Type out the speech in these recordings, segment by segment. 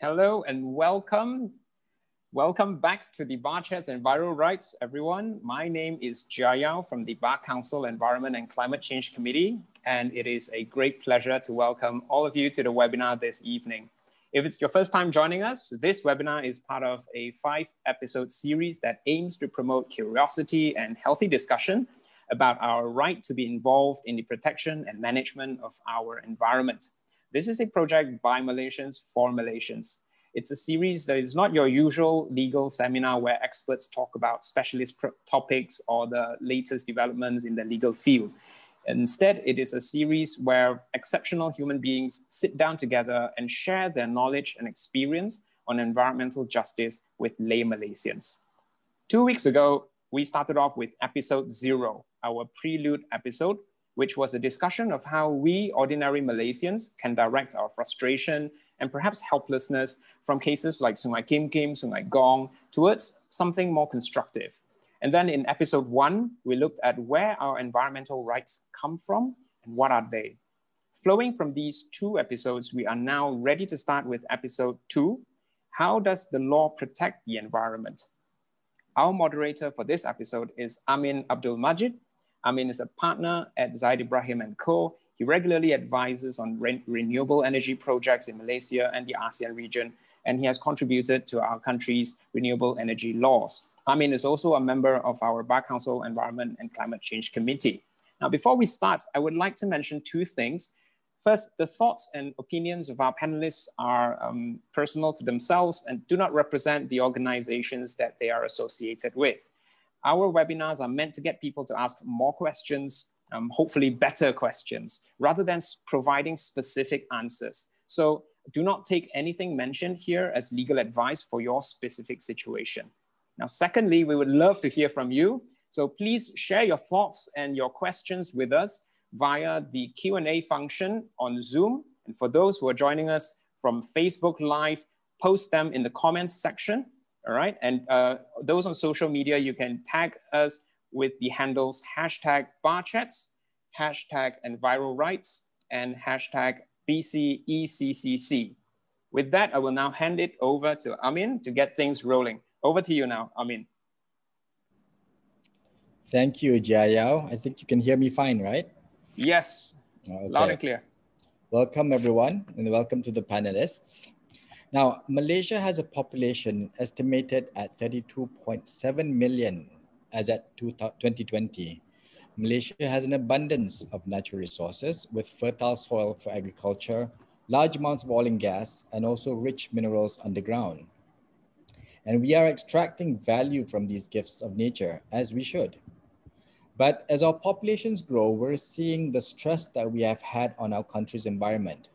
Hello and welcome. Welcome back to the Bar Chats Enviro Rights, everyone. My name is Jia from the Bar Council Environment and Climate Change Committee, and it is a great pleasure to welcome all of you to the webinar this evening. If it's your first time joining us, this webinar is part of a five episode series that aims to promote curiosity and healthy discussion about our right to be involved in the protection and management of our environment. This is a project by Malaysians for Malaysians. It's a series that is not your usual legal seminar where experts talk about specialist topics or the latest developments in the legal field. Instead, it is a series where exceptional human beings sit down together and share their knowledge and experience on environmental justice with lay Malaysians. Two weeks ago, we started off with episode zero, our prelude episode, which was a discussion of how we ordinary Malaysians can direct our frustration and perhaps helplessness from cases like Sungai Kim Kim, Sungai Gong, towards something more constructive. And then in episode one, we looked at where our environmental rights come from and what are they. Flowing from these two episodes, we are now ready to start with episode two. How does the law protect the environment? Our moderator for this episode is Amin Abdul Majid. Amin is a partner at Zaid Ibrahim & Co. He regularly advises on re renewable energy projects in Malaysia and the ASEAN region, and he has contributed to our country's renewable energy laws. Amin is also a member of our Bar Council Environment and Climate Change Committee. Now, before we start, I would like to mention two things. First, the thoughts and opinions of our panelists are um, personal to themselves and do not represent the organizations that they are associated with. Our webinars are meant to get people to ask more questions, um, hopefully better questions, rather than providing specific answers. So do not take anything mentioned here as legal advice for your specific situation. Now, secondly, we would love to hear from you. So please share your thoughts and your questions with us via the Q&A function on Zoom. And for those who are joining us from Facebook Live, post them in the comments section, all right? And uh, those on social media, you can tag us with the handles hashtag barchats, hashtag enviro rights, and hashtag BCECCC. With that, I will now hand it over to Amin to get things rolling. Over to you now, Amin. Thank you, Jia Yao. I think you can hear me fine, right? Yes, okay. loud and clear. Welcome, everyone, and welcome to the panelists. Now, Malaysia has a population estimated at 32.7 million as at 2020. Malaysia has an abundance of natural resources with fertile soil for agriculture, large amounts of oil and gas, and also rich minerals underground. And we are extracting value from these gifts of nature as we should. But as our populations grow, we're seeing the stress that we have had on our country's environment.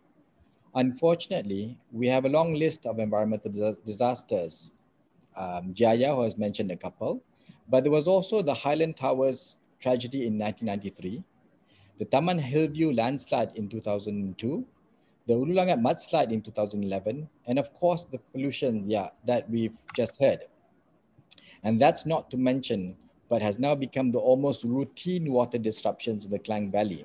Unfortunately, we have a long list of environmental disasters. Um, Jia Yao has mentioned a couple, but there was also the Highland Towers tragedy in 1993, the Taman Hillview landslide in 2002, the Ulu Langat mudslide in 2011, and of course the pollution yeah, that we've just heard. And that's not to mention but has now become the almost routine water disruptions in the Klang Valley.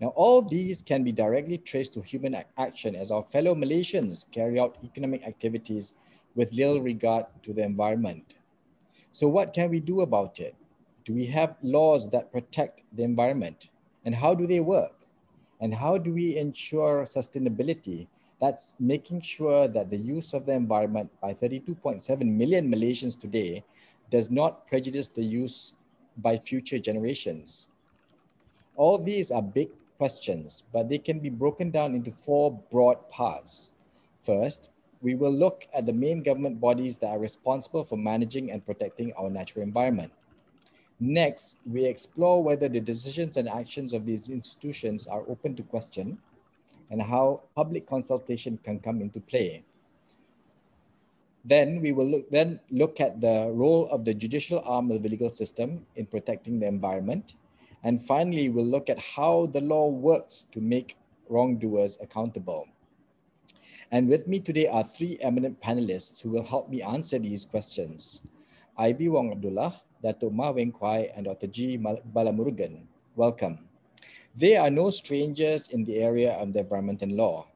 Now, all these can be directly traced to human action as our fellow Malaysians carry out economic activities with little regard to the environment. So what can we do about it? Do we have laws that protect the environment? And how do they work? And how do we ensure sustainability? That's making sure that the use of the environment by 32.7 million Malaysians today does not prejudice the use by future generations. All these are big questions, but they can be broken down into four broad parts. First, we will look at the main government bodies that are responsible for managing and protecting our natural environment. Next, we explore whether the decisions and actions of these institutions are open to question and how public consultation can come into play. Then we will look, then look at the role of the judicial arm of the legal system in protecting the environment. And finally, we'll look at how the law works to make wrongdoers accountable. And with me today are three eminent panelists who will help me answer these questions. Ivy Wong Abdullah, Dato Mah Weng Kwai, and Dr. G. Balamurugan. Welcome. They are no strangers in the area of the environment and law.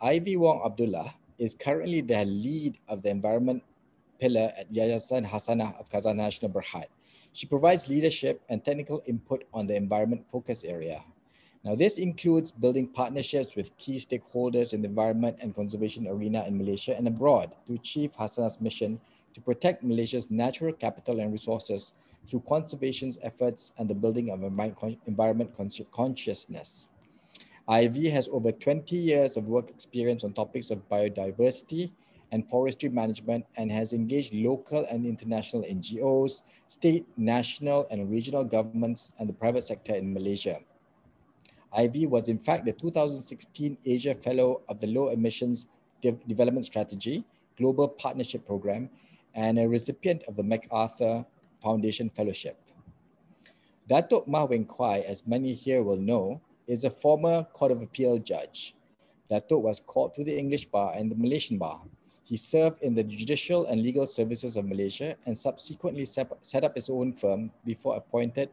Ivy Wong Abdullah is currently the lead of the environment pillar at Yayasan Hasanah of Khazanah Nasional Berhad. She provides leadership and technical input on the environment focus area. Now, this includes building partnerships with key stakeholders in the environment and conservation arena in Malaysia and abroad to achieve Hasanah's mission to protect Malaysia's natural capital and resources through conservation efforts and the building of environment consciousness. Ivy has over 20 years of work experience on topics of biodiversity and forestry management and has engaged local and international NGOs, state, national, and regional governments, and the private sector in Malaysia. Ivy was in fact the 2016 Asia Fellow of the Low Emissions De Development Strategy Global Partnership Program and a recipient of the MacArthur Foundation Fellowship. Datuk Mah Weng Kwai, as many here will know, is a former Court of Appeal judge. Datuk was called to the English bar and the Malaysian bar. He served in the judicial and legal services of Malaysia and subsequently set up his own firm before appointed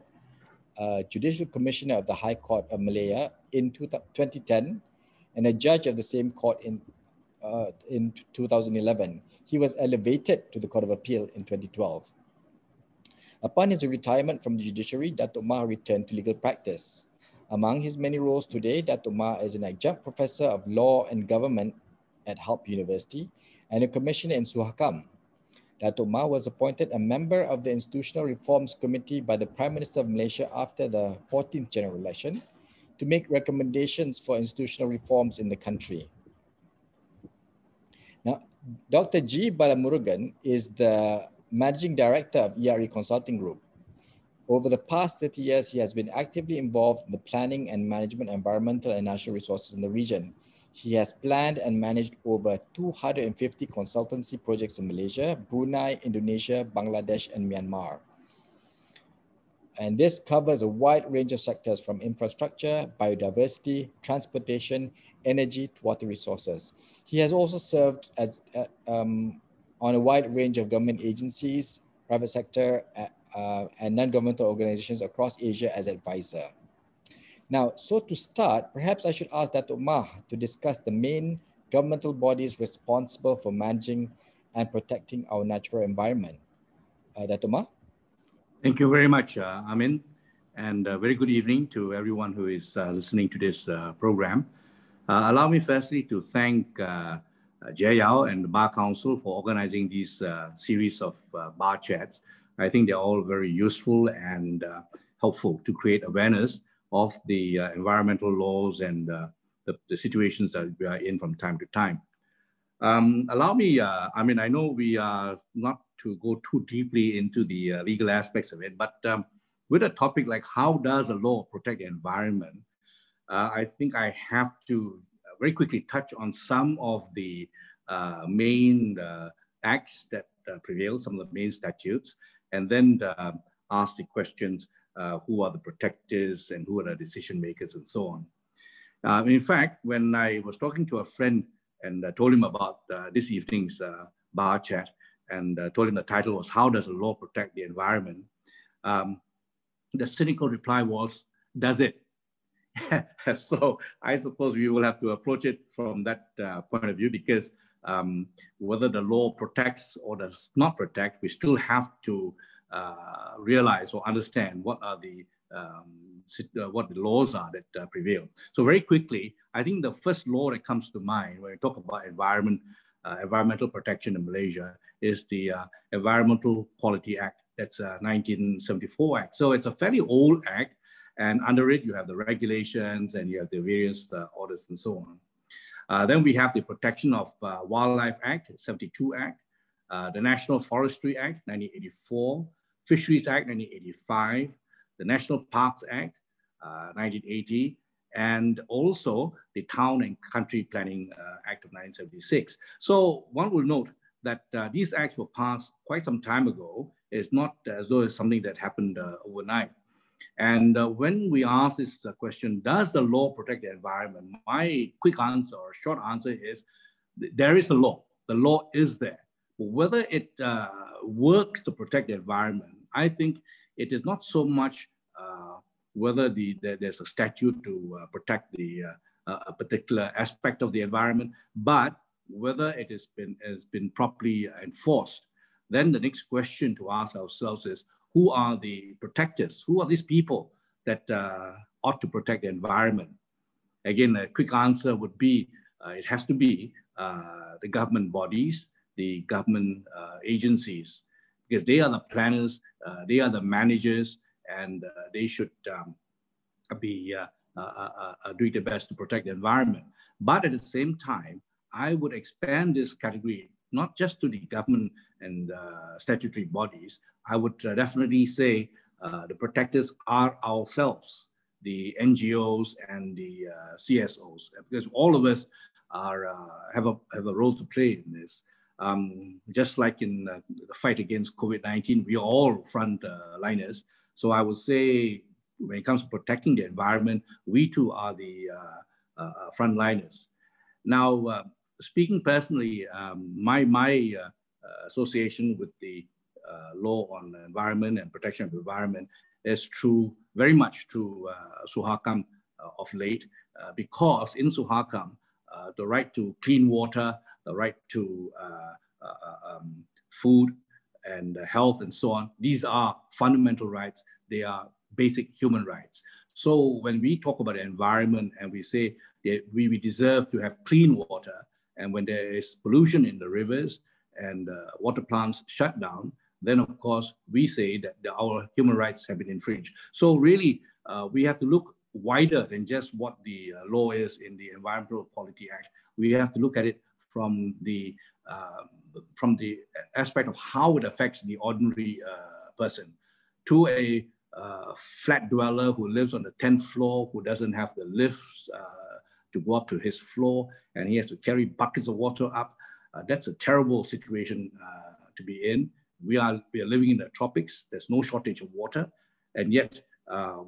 uh, Judicial Commissioner of the High Court of Malaya in 2010 and a judge of the same court in, uh, in 2011. He was elevated to the Court of Appeal in 2012. Upon his retirement from the judiciary, Datuk Mah returned to legal practice. Among his many roles today, Dato Mah is an adjunct professor of law and government at Help University and a commissioner in Suhakam. Dato Mah was appointed a member of the Institutional Reforms Committee by the Prime Minister of Malaysia after the 14th general election to make recommendations for institutional reforms in the country. Now, Dr. G. Balamurugan is the Managing Director of ERE Consulting Group. Over the past 30 years, he has been actively involved in the planning and management of environmental and natural resources in the region. He has planned and managed over 250 consultancy projects in Malaysia, Brunei, Indonesia, Bangladesh, and Myanmar. And this covers a wide range of sectors from infrastructure, biodiversity, transportation, energy to water resources. He has also served as uh, um, on a wide range of government agencies, private sector, uh, uh, and non-governmental organizations across Asia as advisor. Now, so to start, perhaps I should ask Dato Mah to discuss the main governmental bodies responsible for managing and protecting our natural environment. Uh, Dato Mah? Thank you very much, uh, Amin, and uh, very good evening to everyone who is uh, listening to this uh, program. Uh, allow me firstly to thank uh, Yao and the Bar Council for organizing these series of bar chats I think they're all very useful and uh, helpful to create awareness of the uh, environmental laws and uh, the, the, situations that we are in from time to time. Um, allow me, uh, I mean, I know we are not to go too deeply into the uh, legal aspects of it, but um, with a topic like how does a law protect the environment, uh, I think I have to very quickly touch on some of the main acts that prevail, some of the main statutes, and then uh, ask the questions, uh, who are the protectors and who are the decision makers and so on. Uh, in fact, when I was talking to a friend and told him about this evening's bar chat and told him the title was How Does the Law Protect the Environment? Um, the cynical reply was, does it? so I suppose we will have to approach it from that uh, point of view because um, whether the law protects or does not protect, we still have to uh, realize or understand what are the um, uh, what the laws are that uh, prevail. So very quickly, I think the first law that comes to mind when we talk about environment, uh, environmental protection in Malaysia is the uh, Environmental Quality Act. That's a 1974 act. So it's a fairly old act, and under it you have the regulations and you have the various uh, orders and so on. Uh, then we have the Protection of uh, Wildlife Act, 72 Act, uh, the National Forestry Act, 1984, Fisheries Act, 1985, the National Parks Act, 1980, and also the Town and Country Planning uh, Act of 1976. So one will note that uh, these acts were passed quite some time ago. It's not as though it's something that happened uh, overnight. And uh, when we ask this uh, question, does the law protect the environment? My quick answer or short answer is there is a law. The law is there. But whether it uh, works to protect the environment, I think it is not so much uh, whether the, the, there's a statute to uh, protect the, uh, a particular aspect of the environment, but whether it has been, has been properly enforced, then the next question to ask ourselves is, who are the protectors? Who are these people that uh, ought to protect the environment? Again, a quick answer would be, uh, it has to be uh, the government bodies, the government agencies, because they are the planners, uh, they are the managers, and uh, they should um, be doing their best to protect the environment. But at the same time, I would expand this category not just to the government and uh, statutory bodies. I would uh, definitely say uh, the protectors are ourselves, the NGOs and the CSOs, because all of us are have a have a role to play in this. Um, just like in uh, the fight against COVID-19, we are all front uh, liners. So I would say when it comes to protecting the environment, we too are the uh, uh front liners. Now, uh, speaking personally, um, my, my uh, association with the law on environment and protection of the environment is true, very much through Suhakam of late, because in Suhakam, the right to clean water, the right to uh, uh, um, food and health and so on. These are fundamental rights. They are basic human rights. So when we talk about the environment and we say that we, we deserve to have clean water, and when there is pollution in the rivers and uh, water plants shut down, then of course we say that the, our human rights have been infringed. So really, uh, we have to look wider than just what the uh, law is in the Environmental Quality Act. We have to look at it from the uh, from the aspect of how it affects the ordinary uh, person to a uh, flat dweller who lives on the 10th floor who doesn't have the lifts uh, to go up to his floor and he has to carry buckets of water up uh, that's a terrible situation uh, to be in. We are we are living in the tropics. There's no shortage of water. And yet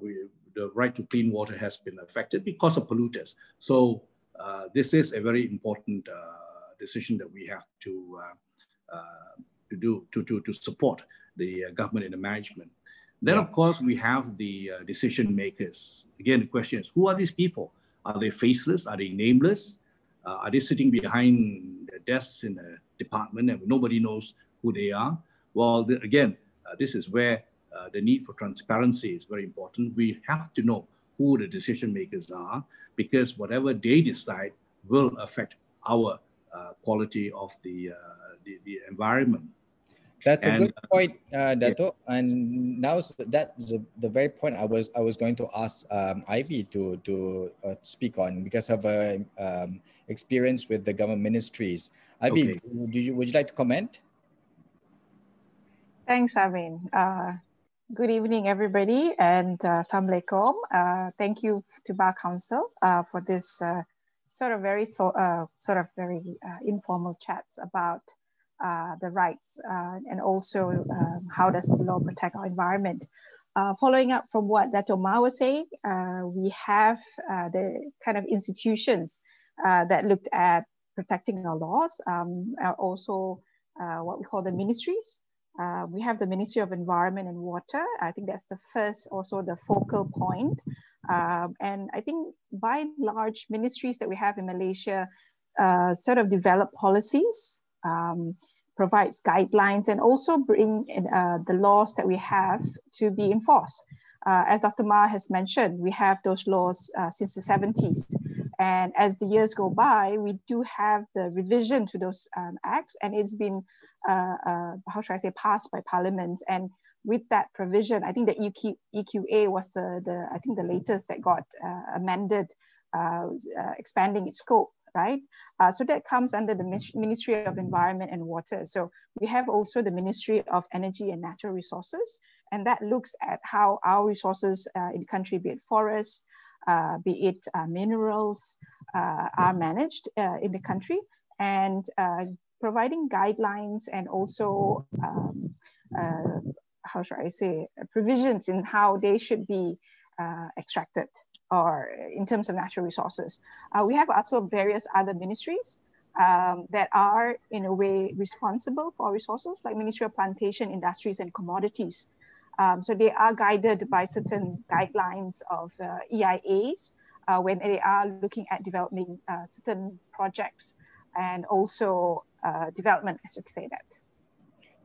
we, the right to clean water has been affected because of polluters. So this is a very important decision that we have to uh, uh, to do to, to, to support the uh, government and the management. Then, yeah. of course, we have the decision makers. Again, the question is, who are these people? Are they faceless? Are they nameless? are they sitting behind their desks in the department and nobody knows who they are? Well, the, again, uh, this is where uh, the need for transparency is very important. We have to know who the decision makers are because whatever they decide will affect our uh, quality of the, uh, the, the environment. That's a good point, uh, Dato. Yeah. And now that's the, the very point I was I was going to ask um, Ivy to to uh, speak on because of her um, experience with the government ministries. Ivy, okay. do you, would you like to comment? Thanks, Amin. Uh, good evening, everybody, and uh, Assalamualaikum. Uh, thank you to Bar Council uh, for this uh, sort of very so uh, sort of very uh, informal chats about uh, the rights uh, and also um, how does the law protect our environment. Uh, following up from what Dato Mah was saying, uh, we have the kind of institutions that looked at protecting our laws, um, also what we call the ministries. Uh, we have the Ministry of Environment and Water. I think that's the first, also the focal point. Um, and I think by and large, ministries that we have in Malaysia uh, sort of develop policies, um, provides guidelines, and also bring in, uh, the laws that we have to be enforced. Uh, as Dr. Mah has mentioned, we have those laws uh, since the 70s. And as the years go by, we do have the revision to those um, acts, and it's been how should I say, passed by parliament. And with that provision, I think the EQ, EQA was the, the, I think the latest that got uh, amended, expanding its scope right? Uh, so that comes under the Ministry of Environment and Water. So we have also the Ministry of Energy and Natural Resources, and that looks at how our resources uh, in the country, be it forests, uh, be it minerals, are managed in the country and providing guidelines and also um, uh, how should I say provisions in how they should be uh, extracted or in terms of natural resources. Uh, we have also various other ministries um, that are in a way responsible for resources like Ministry of Plantation, Industries and Commodities. Um, so they are guided by certain guidelines of uh, EIAs uh, when they are looking at developing uh, certain projects and also uh, development, as you say that.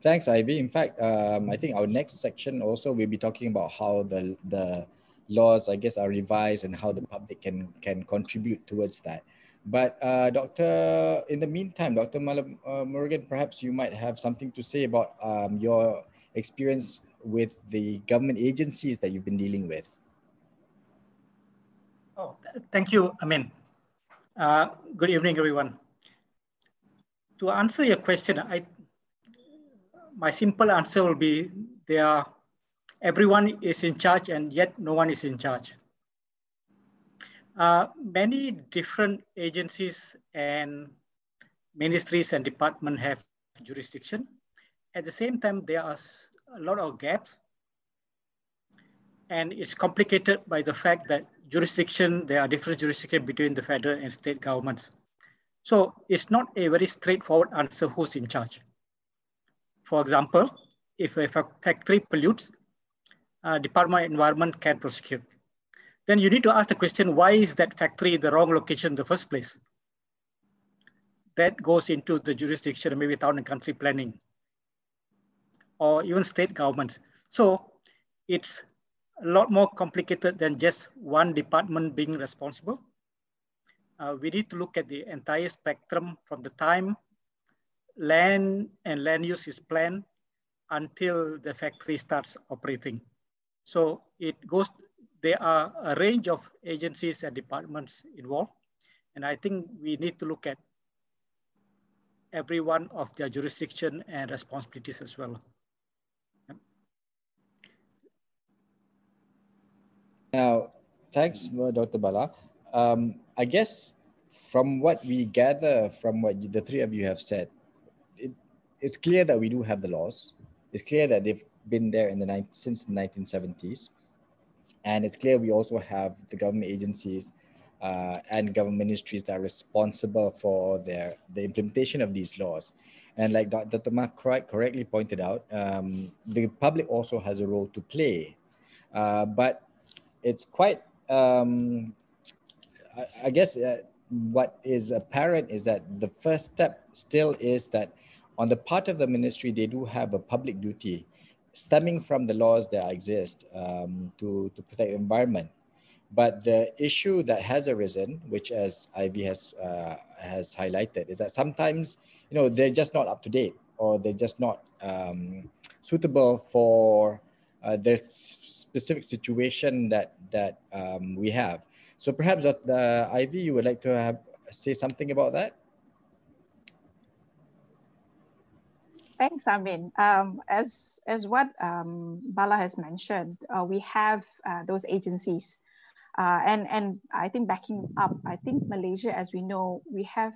Thanks, Ivy. In fact, um, I think our next section also will be talking about how the the laws, I guess, are revised and how the public can can contribute towards that. But uh, Doctor, in the meantime, Doctor Malam, uh, Morgan, perhaps you might have something to say about um, your experience with the government agencies that you've been dealing with. Oh, thank you, Amin. Uh, good evening, everyone. To answer your question, I, my simple answer will be there everyone is in charge and yet no one is in charge. Uh, many different agencies and ministries and departments have jurisdiction. At the same time, there are a lot of gaps and it's complicated by the fact that jurisdiction, there are different jurisdictions between the federal and state governments. So it's not a very straightforward answer who's in charge. For example, if a factory pollutes, uh, Department of Environment can prosecute. Then you need to ask the question, why is that factory in the wrong location in the first place? That goes into the jurisdiction, maybe town and country planning, or even state governments. So it's a lot more complicated than just one department being responsible. Uh, we need to look at the entire spectrum from the time land and land use is planned until the factory starts operating. So it goes, there are a range of agencies and departments involved. And I think we need to look at every one of their jurisdiction and responsibilities as well. Now, thanks, Dr. Bala. Um, I guess from what we gather from what the three of you have said, it, it's clear that we do have the laws. It's clear that they've been there in the since the 1970s. And it's clear we also have the government agencies uh, and government ministries that are responsible for their the implementation of these laws. And like Dr. Mark correctly pointed out, um, the public also has a role to play. Uh, but it's quite, um, I, I, guess uh, what is apparent is that the first step still is that on the part of the ministry, they do have a public duty stemming from the laws that exist um, to, to protect the environment. But the issue that has arisen, which as Ivy has, uh, has highlighted, is that sometimes, you know, they're just not up to date or they're just not um, suitable for uh, the specific situation that, that um, we have. So perhaps uh, Ivy, you would like to have, say something about that? Thanks, Amin. Um, as as what um, Bala has mentioned, uh, we have uh, those agencies, uh, and and I think backing up, I think Malaysia, as we know, we have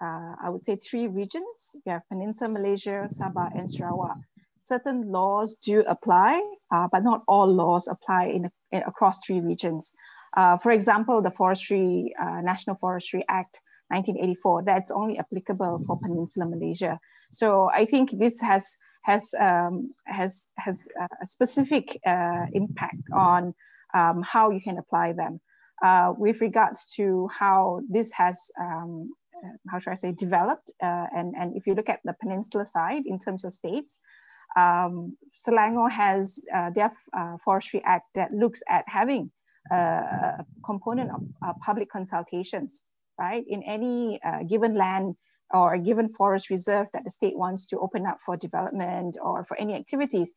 uh, I would say three regions. We have Peninsula Malaysia, Sabah, and Sarawak. Certain laws do apply, uh, but not all laws apply in, in across three regions. Uh, for example, the Forestry National Forestry Act 1984 that's only applicable for Peninsula Malaysia. So I think this has has um, has has a specific uh, impact on um, how you can apply them. Uh, with regards to how this has um, how should I say developed, uh, and and if you look at the peninsula side in terms of states, um, Selangor has uh, their uh, forestry act that looks at having uh, component of public consultations, right? In any given land or given forest reserve that the state wants to open up for development or for any activities,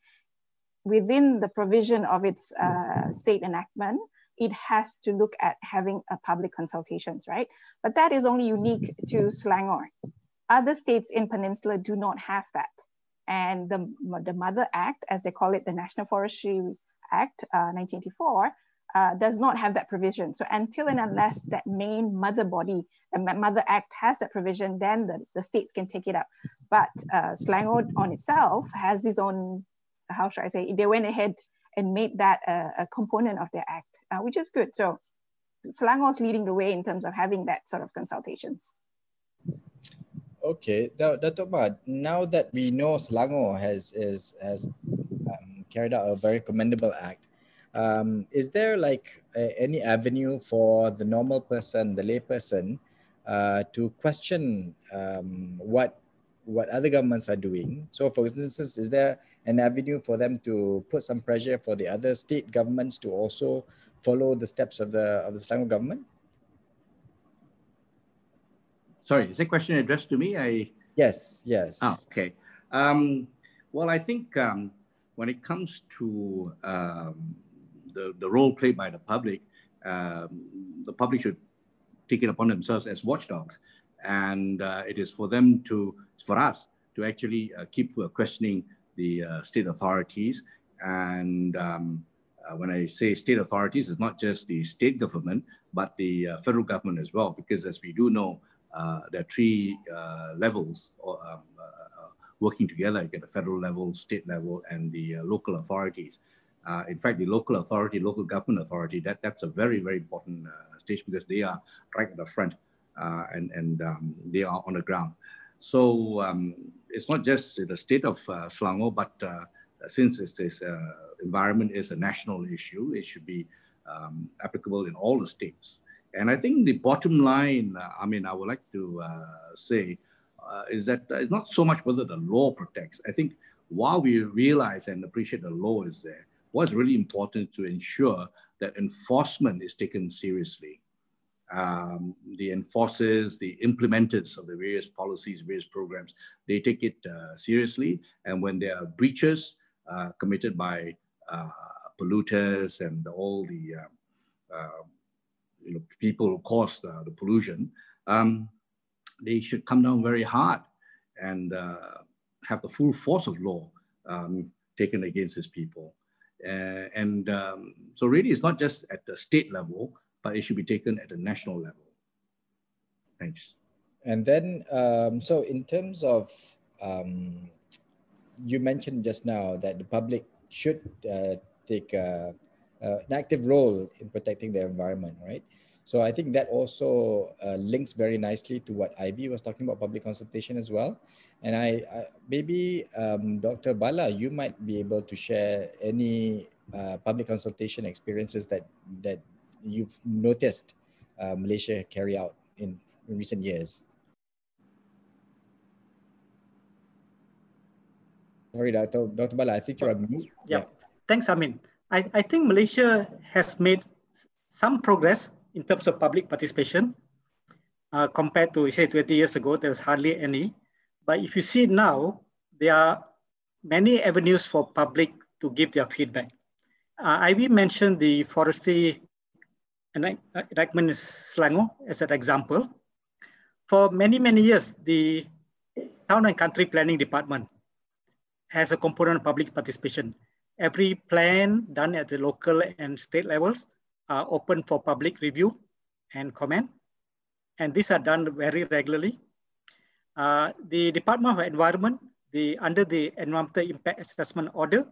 within the provision of its uh, state enactment, it has to look at having a public consultations, right? But that is only unique to Selangor. Other states in Peninsula do not have that. And the, the Mother Act, as they call it, the National Forestry Act, uh, 1984, uh, does not have that provision. So until and unless that main mother body, the Mother Act has that provision, then the, the states can take it up. But uh, Selangor on itself has its own, how should I say, they went ahead and made that a, a component of their act, uh, which is good. So Selangor is leading the way in terms of having that sort of consultations. Okay, Dato Mah, now that we know Selangor has, is, has um, carried out a very commendable act, um, is there like a, any avenue for the normal person, the layperson, uh, to question um, what what other governments are doing. So, for instance, is there an avenue for them to put some pressure for the other state governments to also follow the steps of the of the Selangor government? Sorry, is the question addressed to me? I yes, yes. Oh, okay. Um, well, I think um, when it comes to um, the the role played by the public, um, the public should take it upon themselves as watchdogs, and uh, it is for them to, for us to actually uh, keep uh, questioning the uh, state authorities. And um, uh, when I say state authorities, it's not just the state government, but the federal government as well, because as we do know, there are three levels or, um, working together at the federal level, state level, and the local authorities. Uh, in fact, the local authority, local government authority, that, that's a very, very important uh, stage because they are right at the front uh, and, and um, they are on the ground. So um, it's not just the state of uh, Selangor, but uh, since this uh, environment is a national issue, it should be um, applicable in all the states. And I think the bottom line, I mean, I would like to say, is that it's not so much whether the law protects. I think while we realize and appreciate the law is there, what's really important to ensure that enforcement is taken seriously. Um, the enforcers, the implementers of the various policies, various programs, they take it uh, seriously. And when there are breaches uh, committed by uh, polluters and all the uh, uh, you know, people who cause the, pollution, um, they should come down very hard and uh, have the full force of law um, taken against these people. Uh, and um, so really it's not just at the state level, but it should be taken at the national level. Thanks. And then, um, so in terms of, um, you mentioned just now that the public should uh, take an active role in protecting their environment, right? So I think that also uh, links very nicely to what Ivy was talking about public consultation as well. And I, I maybe um, Dr. Bala, you might be able to share any uh, public consultation experiences that that you've noticed uh, Malaysia carry out in, in recent years. Sorry, Dr. Dr. Bala, I think you're on mute. Yeah. yeah. Thanks, Amin. I, I think Malaysia has made some progress in terms of public participation uh, compared to say 20 years ago, there was hardly any. But if you see now, there are many avenues for public to give their feedback. Uh, Ivy mentioned the forestry enactment in Selangor as an example. For many, many years, the Town and Country Planning Department has a component of public participation. Every plan done at the local and state levels are open for public review and comment. And these are done very regularly. Uh, the Department of Environment, the, under the Environmental Impact Assessment Order,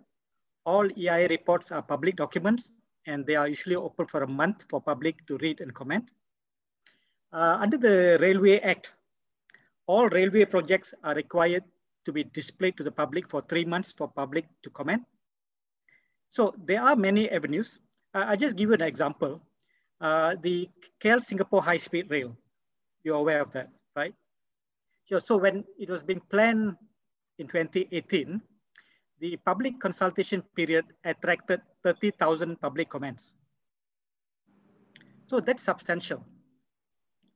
all EIA reports are public documents and they are usually open for a month for public to read and comment. Uh, under the Railway Act, all railway projects are required to be displayed to the public for three months for public to comment. So there are many avenues. I'll just give you an example. Uh, the KL Singapore High Speed Rail, you're aware of that, right? So, so when it was being planned in 2018, the public consultation period attracted 30,000 public comments. So that's substantial.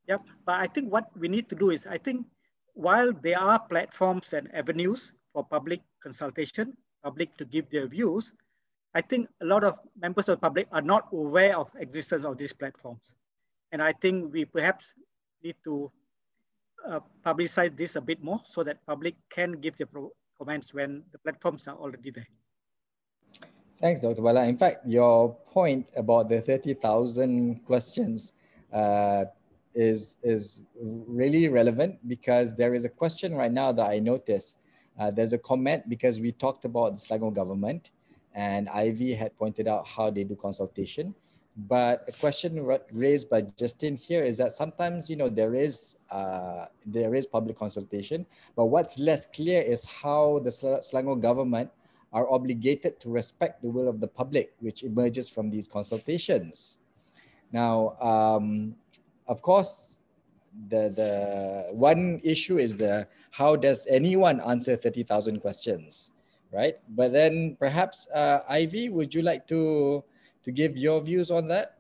Yep, but I think what we need to do is, I think while there are platforms and avenues for public consultation, public to give their views, I think a lot of members of the public are not aware of existence of these platforms. And I think we perhaps need to uh, publicize this a bit more so that public can give their comments when the platforms are already there. Thanks, Dr. Bala. In fact, your point about the 30,000 questions uh, is, is really relevant because there is a question right now that I noticed. Uh, there's a comment because we talked about the Selangor government and Ivy had pointed out how they do consultation. But a question raised by Justin here is that sometimes you know there is uh, there is public consultation, but what's less clear is how the Selangor government are obligated to respect the will of the public, which emerges from these consultations. Now, um, of course, the the one issue is the how does anyone answer 30,000 questions, right? But then perhaps uh, Ivy, would you like to to give your views on that?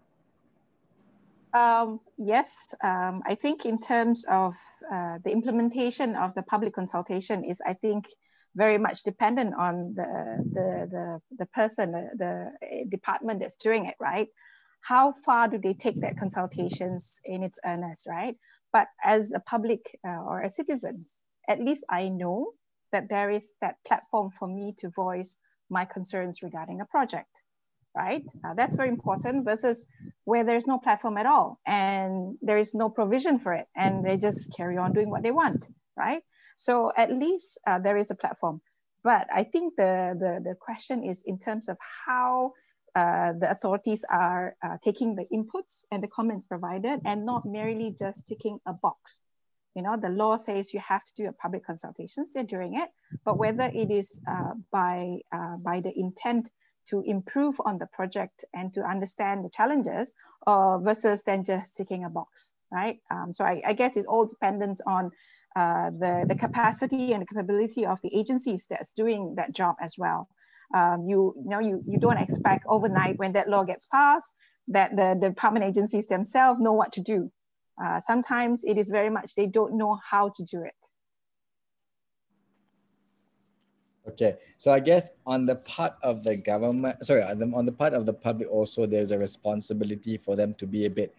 Um, yes, um, I think in terms of uh, the implementation of the public consultation is, I think, very much dependent on the the the, the person, the, the department that's doing it, right? How far do they take that consultations in its earnest, right? But as a public uh, or a citizen, at least I know that there is that platform for me to voice my concerns regarding a project right? Uh, that's very important versus where there's no platform at all and there is no provision for it and they just carry on doing what they want, right? So at least uh, there is a platform. But I think the, the, the question is in terms of how uh, the authorities are uh, taking the inputs and the comments provided and not merely just ticking a box. You know, the law says you have to do a public consultations, they're doing it, but whether it is uh, by, uh, by the intent to improve on the project and to understand the challenges uh, versus then just ticking a box, right? Um, so I, I, guess it all depends on uh, the, the capacity and the capability of the agencies that's doing that job as well. Um, you, you know, you, you don't expect overnight when that law gets passed that the, the department agencies themselves know what to do. Uh, sometimes it is very much they don't know how to do it. Okay, so I guess on the part of the government, sorry, on the, on the part of the public also, there's a responsibility for them to be a bit,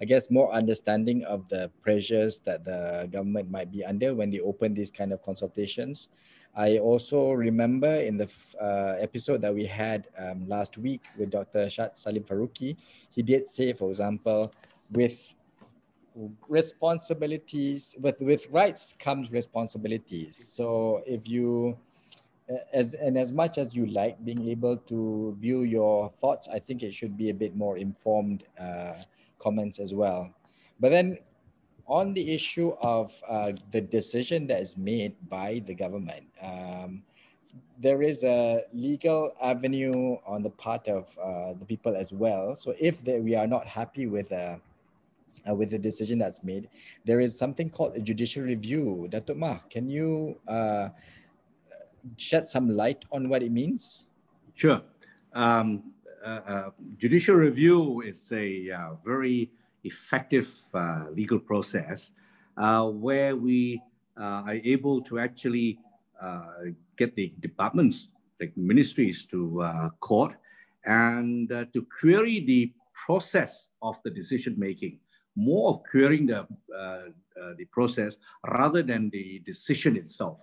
I guess, more understanding of the pressures that the government might be under when they open these kind of consultations. I also remember in the uh, episode that we had um, last week with Dr. Salim Faruqi, he did say, for example, with responsibilities, with, with rights comes responsibilities. So if you, as and as much as you like being able to view your thoughts, I think it should be a bit more informed uh, comments as well. But then on the issue of uh, the decision that is made by the government, um, there is a legal avenue on the part of uh, the people as well. So if they, we are not happy with uh, uh, with the decision that's made, there is something called a judicial review. Datuk Mah, can you uh, shed some light on what it means? Sure. Um, uh, uh, judicial review is a uh, very effective uh, legal process where we are able to actually get the departments, like ministries, to court and to query the process of the decision making more of querying the, the process rather than the decision itself.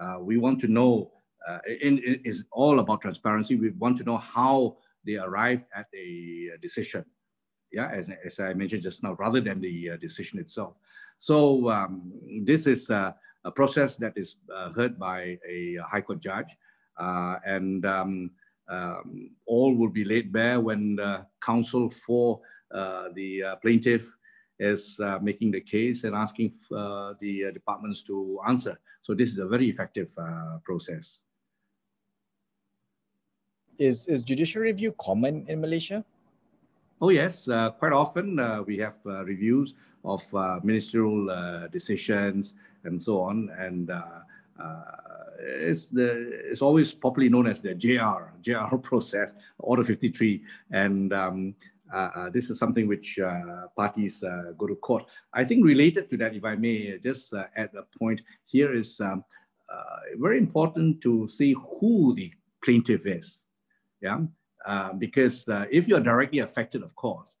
Uh, we want to know, uh, it is all about transparency. We want to know how they arrived at a decision. Yeah, as, as I mentioned just now, rather than the uh, decision itself. So um, this is a process that is uh, heard by a High Court judge, uh, and um, um, all will be laid bare when the counsel for the plaintiff is uh, making the case and asking uh, the uh, departments to answer. So this is a very effective uh, process. Is, is judicial review common in Malaysia? Oh yes, uh, quite often uh, we have reviews of ministerial decisions and so on. And it's, the, it's always popularly known as the JR, JR process, Order 53. And um, this is something which uh, parties go to court. I think related to that, if I may just add a point here is um, very important to see who the plaintiff is. Yeah, because if you are directly affected, of course,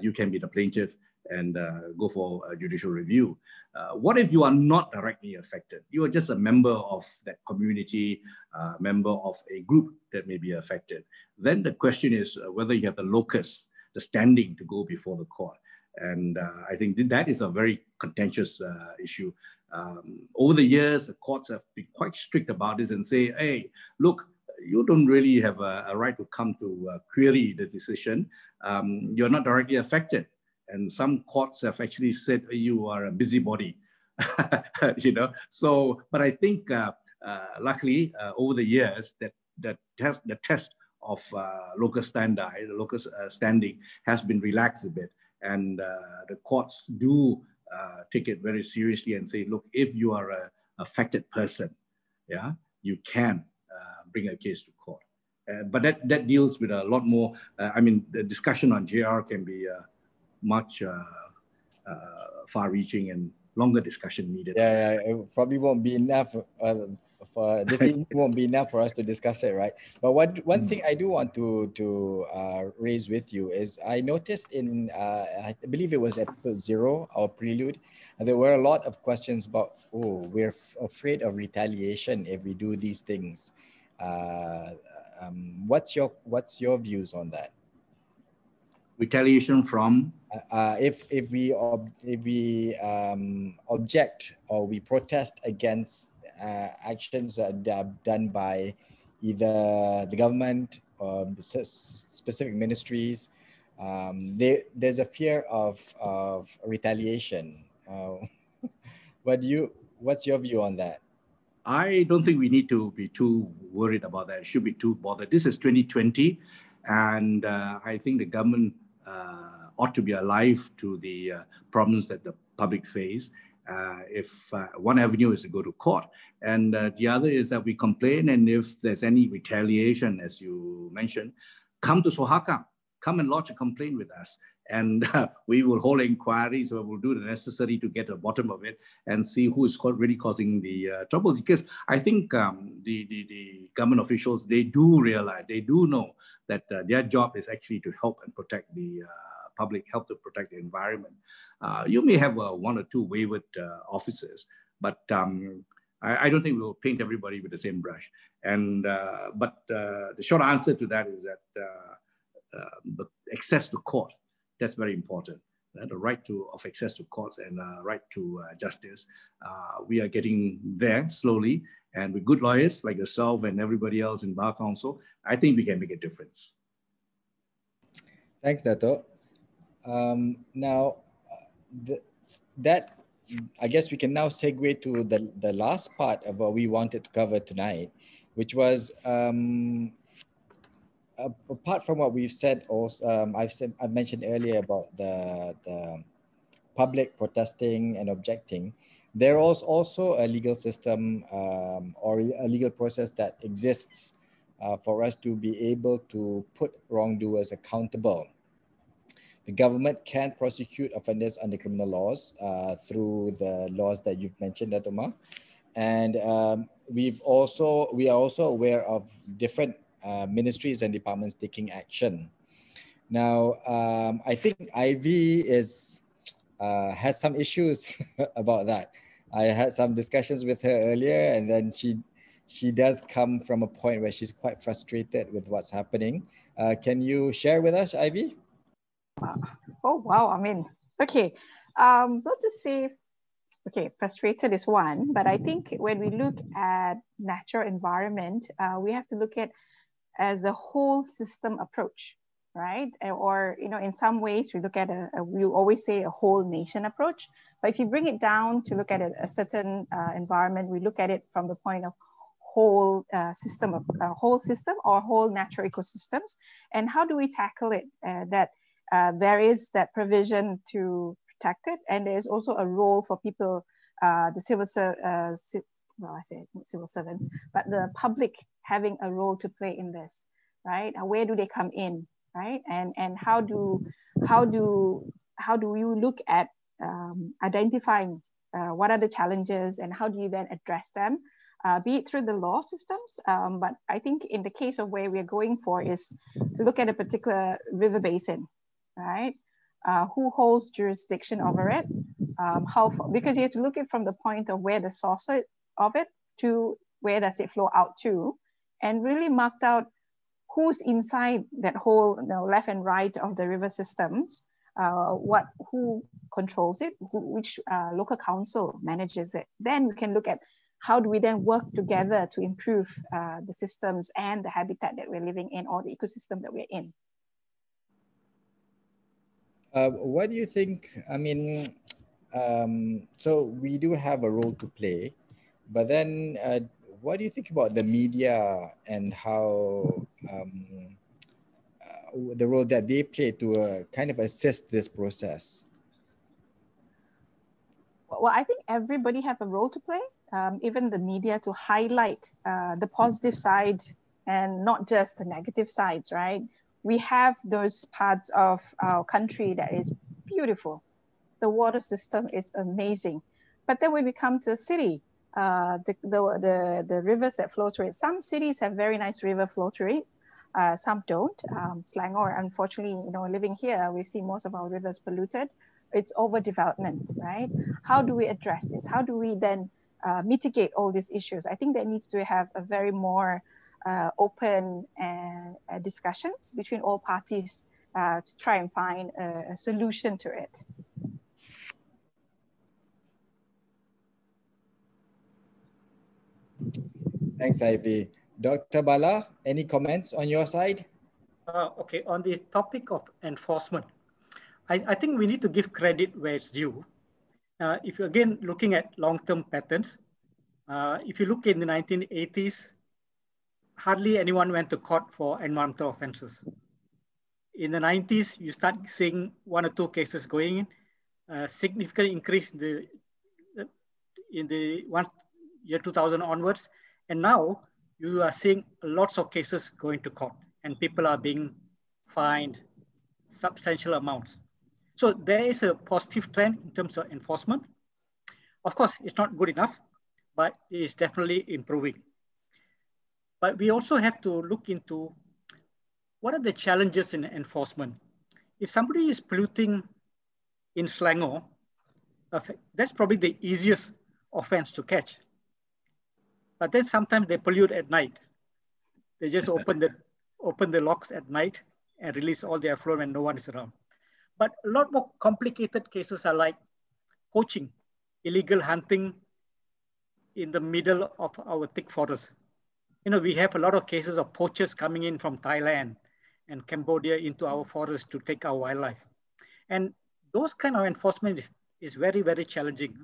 you can be the plaintiff and uh, go for judicial review. Uh, what if you are not directly affected? You are just a member of that community, uh, member of a group that may be affected. Then the question is whether you have the locus the standing to go before the court. And uh, I think that is a very contentious uh, issue. Um, over the years, the courts have been quite strict about this and say, hey, look, you don't really have a, a right to come to uh, query the decision. Um, you're not directly affected. And some courts have actually said you are a busybody, you know. So, but I think uh, uh, luckily uh, over the years that that test, the test of uh, locus standi, local uh, standing has been relaxed a bit. And uh, the courts do take it very seriously and say, look, if you are a affected person, yeah, you can bring a case to court. Uh, but that, that deals with a lot more. Uh, I mean, the discussion on JR can be uh, much uh, far-reaching and longer discussion needed. Yeah, yeah, it probably won't be enough for this won't be enough for us to discuss it, right? But what one mm. thing I do want to to uh, raise with you is I noticed in uh, I believe it was episode zero, our prelude, there were a lot of questions about oh we're afraid of retaliation if we do these things. Uh, um, what's your what's your views on that? Retaliation from uh, uh, if if we ob- if we um, object or we protest against actions that are done by either the government or specific ministries. Um, they, there's a fear of, of retaliation. Uh, what do you, what's your view on that? I don't think we need to be too worried about that. It should be too bothered. This is 2020, and uh, I think the government uh, ought to be alive to the uh, problems that the public face uh, if uh, one avenue is to go to court, and uh, the other is that we complain, and if there's any retaliation, as you mentioned, come to Suhakam, come and lodge a complaint with us, and uh, we will hold inquiries we'll do the necessary to get to the bottom of it and see who is really causing the uh, trouble. Because I think um, the, the, the, government officials, they do realize, they do know that uh, their job is actually to help and protect the public, help to protect the environment. Uh, you may have uh, one or two wayward uh, officers, but um, I, I, don't think we'll paint everybody with the same brush. And but the short answer to that is that the access to court that's very important. Uh, the right to of access to courts and uh, right to uh, justice. we are getting there slowly, and with good lawyers like yourself and everybody else in Bar Council, I think we can make a difference. Thanks, Dato. Um, now, the, that I guess we can now segue to the, the last part of what we wanted to cover tonight, which was um, apart from what we've said, also um, I've said I mentioned earlier about the the public protesting and objecting. There is also a legal system um, or a legal process that exists uh, for us to be able to put wrongdoers accountable the government can prosecute offenders under criminal laws uh, through the laws that you've mentioned, Dato Mah. And um, we've also, we are also aware of different uh, ministries and departments taking action. Now, um, I think Ivy is, uh, has some issues about that. I had some discussions with her earlier and then she, she does come from a point where she's quite frustrated with what's happening. Uh, can you share with us, Ivy? Oh, wow. I mean, okay. Um, not to say, okay, frustrated is one, but I think when we look at natural environment, uh, we have to look at as a whole system approach, right? Or, you know, in some ways we look at a, a we always say a whole nation approach, but if you bring it down to look at a, a certain uh, environment, we look at it from the point of whole uh, system of uh, whole system or whole natural ecosystems and how do we tackle it uh, that uh, there is that provision to protect it, and there's also a role for people, uh, the civil, uh, well, I say civil servants, but the public having a role to play in this, right? Where do they come in, right? And and how do how do how do you look at um, identifying uh, what are the challenges and how do you then address them? Uh, be it through the law systems, um, but I think in the case of where we're going for is look at a particular river basin, right? Uh, who holds jurisdiction over it? Um, how because you have to look at from the point of where the source of it to where does it flow out to, and really marked out who's inside that whole you know, left and right of the river systems. Uh, what who controls it? Who, which uh, local council manages it? Then we can look at how do we then work together to improve uh, the systems and the habitat that we're living in or the ecosystem that we're in. Uh, what do you think? I mean, um, so we do have a role to play, but then uh, what do you think about the media and how um, uh, the role that they play to uh, kind of assist this process? well, I think everybody have a role to play, um, even the media to highlight uh, the positive side and not just the negative sides, right? We have those parts of our country that is beautiful. The water system is amazing. But then when we come to a city, uh, the, the, the, the, rivers that flow through it, some cities have very nice river flow through it. Uh, some don't. Um, Selangor, unfortunately, you know, living here, we see most of our rivers polluted. It's overdevelopment, right? How do we address this? How do we then uh, mitigate all these issues? I think there needs to have a very more uh, open and uh, discussions between all parties uh, to try and find a, a solution to it. Thanks, Ivy. Dr. Bala, any comments on your side? Uh, okay, on the topic of enforcement, I, I, think we need to give credit where it's due. Uh, if you're again looking at long-term patterns, uh, if you look in the 1980s, hardly anyone went to court for environmental offenses. In the 90s, you start seeing one or two cases going in, a significant increase in the, in the one year 2000 onwards. And now you are seeing lots of cases going to court and people are being fined substantial amounts. So there is a positive trend in terms of enforcement. Of course, it's not good enough, but it is definitely improving. But we also have to look into what are the challenges in enforcement. If somebody is polluting in Selangor, uh, that's probably the easiest offense to catch. But then sometimes they pollute at night. They just open the open the locks at night and release all the effluent when no one is around. But a lot more complicated cases are like poaching, illegal hunting in the middle of our thick forest. You know, we have a lot of cases of poachers coming in from Thailand and Cambodia into our forest to take our wildlife. And those kind of enforcement is, is very, very challenging.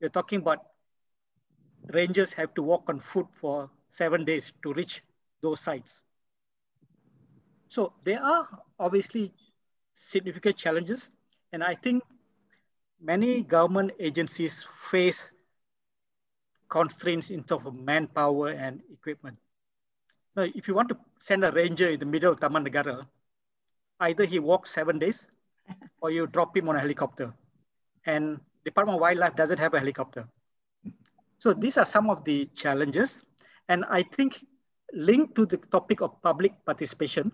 You're talking about rangers have to walk on foot for seven days to reach those sites. So there are obviously significant challenges. And I think many government agencies face constraints in terms of manpower and equipment. Now, if you want to send a ranger in the middle of Taman Negara, either he walks seven days or you drop him on a helicopter. And Department of Wildlife doesn't have a helicopter. So these are some of the challenges. And I think linked to the topic of public participation,